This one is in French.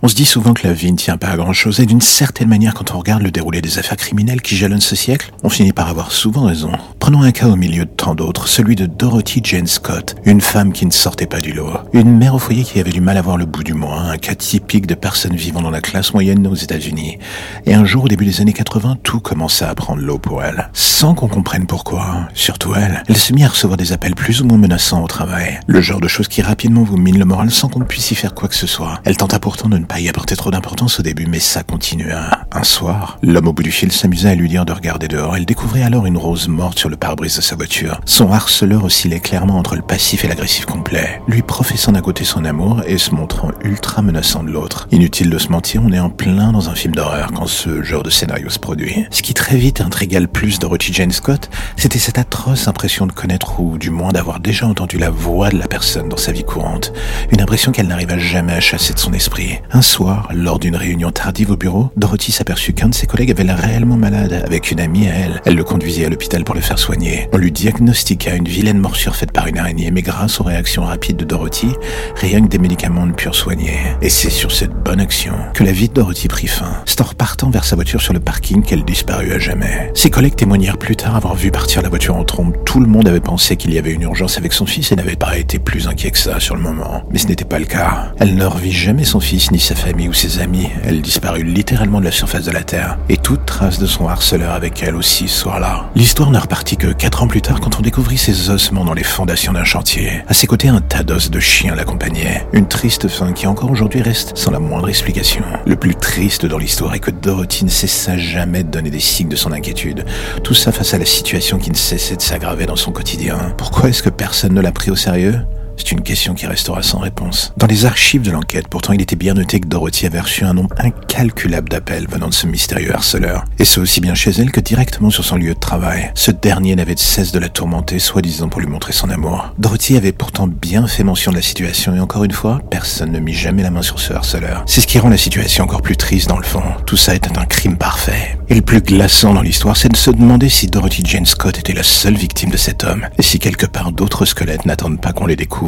On se dit souvent que la vie ne tient pas à grand chose et d'une certaine manière quand on regarde le déroulé des affaires criminelles qui jalonnent ce siècle, on finit par avoir souvent raison. Prenons un cas au milieu de tant d'autres, celui de Dorothy Jane Scott, une femme qui ne sortait pas du lot, une mère au foyer qui avait du mal à voir le bout du mois, un cas typique de personnes vivant dans la classe moyenne aux États-Unis. Et un jour au début des années 80, tout commença à prendre l'eau pour elle, sans qu'on comprenne pourquoi. Surtout elle, elle se mit à recevoir des appels plus ou moins menaçants au travail, le genre de choses qui rapidement vous minent le moral sans qu'on puisse y faire quoi que ce soit. Elle tenta pourtant de ne pas y apporter trop d'importance au début, mais ça continua. Un soir, l'homme au bout du fil s'amusa à lui dire de regarder dehors. Elle découvrit alors une rose morte sur le pare-brise de sa voiture. Son harceleur oscillait clairement entre le passif et l'agressif complet, lui professant d'un côté son amour et se montrant ultra menaçant de l'autre. Inutile de se mentir, on est en plein dans un film d'horreur quand ce genre de scénario se produit. Ce qui très vite intrigua le plus Dorothy Jane Scott, c'était cette atroce impression de connaître ou du moins d'avoir déjà entendu la voix de la personne dans sa vie courante. Une impression qu'elle n'arriva jamais à chasser de son esprit. Un soir, lors d'une réunion tardive au bureau, Dorothy s'aperçut qu'un de ses collègues avait l'air réellement malade avec une amie à elle. Elle le conduisit à l'hôpital pour le faire soigner. On lui diagnostiqua une vilaine morsure faite par une araignée, mais grâce aux réactions rapides de Dorothy, rien que des médicaments ne purent soigner. Et c'est sur cette bonne action que la vie de Dorothy prit fin. C'est en vers sa voiture sur le parking qu'elle disparut à jamais. Ses collègues témoignèrent plus tard avoir vu partir la voiture en trombe. Tout le monde avait pensé qu'il y avait une urgence avec son fils et n'avait pas été plus inquiet que ça sur le moment. Mais ce n'était pas le cas. Elle ne revit jamais son fils ni sa famille ou ses amis. Elle disparut littéralement de la surface de la Terre, et toute trace de son harceleur avec elle aussi ce soir-là. L'histoire ne repartit que quatre ans plus tard quand on découvrit ses ossements dans les fondations d'un chantier. À ses côtés, un tas d'os de chiens l'accompagnait. Une triste fin qui encore aujourd'hui reste sans la moindre explication. Le plus triste dans l'histoire est que Dorothy ne cessa jamais de donner des signes de son inquiétude. Tout ça face à la situation qui ne cessait de s'aggraver dans son quotidien. Pourquoi est-ce que personne ne l'a pris au sérieux? C'est une question qui restera sans réponse. Dans les archives de l'enquête, pourtant, il était bien noté que Dorothy avait reçu un nombre incalculable d'appels venant de ce mystérieux harceleur. Et ce aussi bien chez elle que directement sur son lieu de travail. Ce dernier n'avait de cesse de la tourmenter, soi-disant pour lui montrer son amour. Dorothy avait pourtant bien fait mention de la situation et encore une fois, personne ne mit jamais la main sur ce harceleur. C'est ce qui rend la situation encore plus triste dans le fond. Tout ça était un crime parfait. Et le plus glaçant dans l'histoire, c'est de se demander si Dorothy Jane Scott était la seule victime de cet homme et si quelque part d'autres squelettes n'attendent pas qu'on les découvre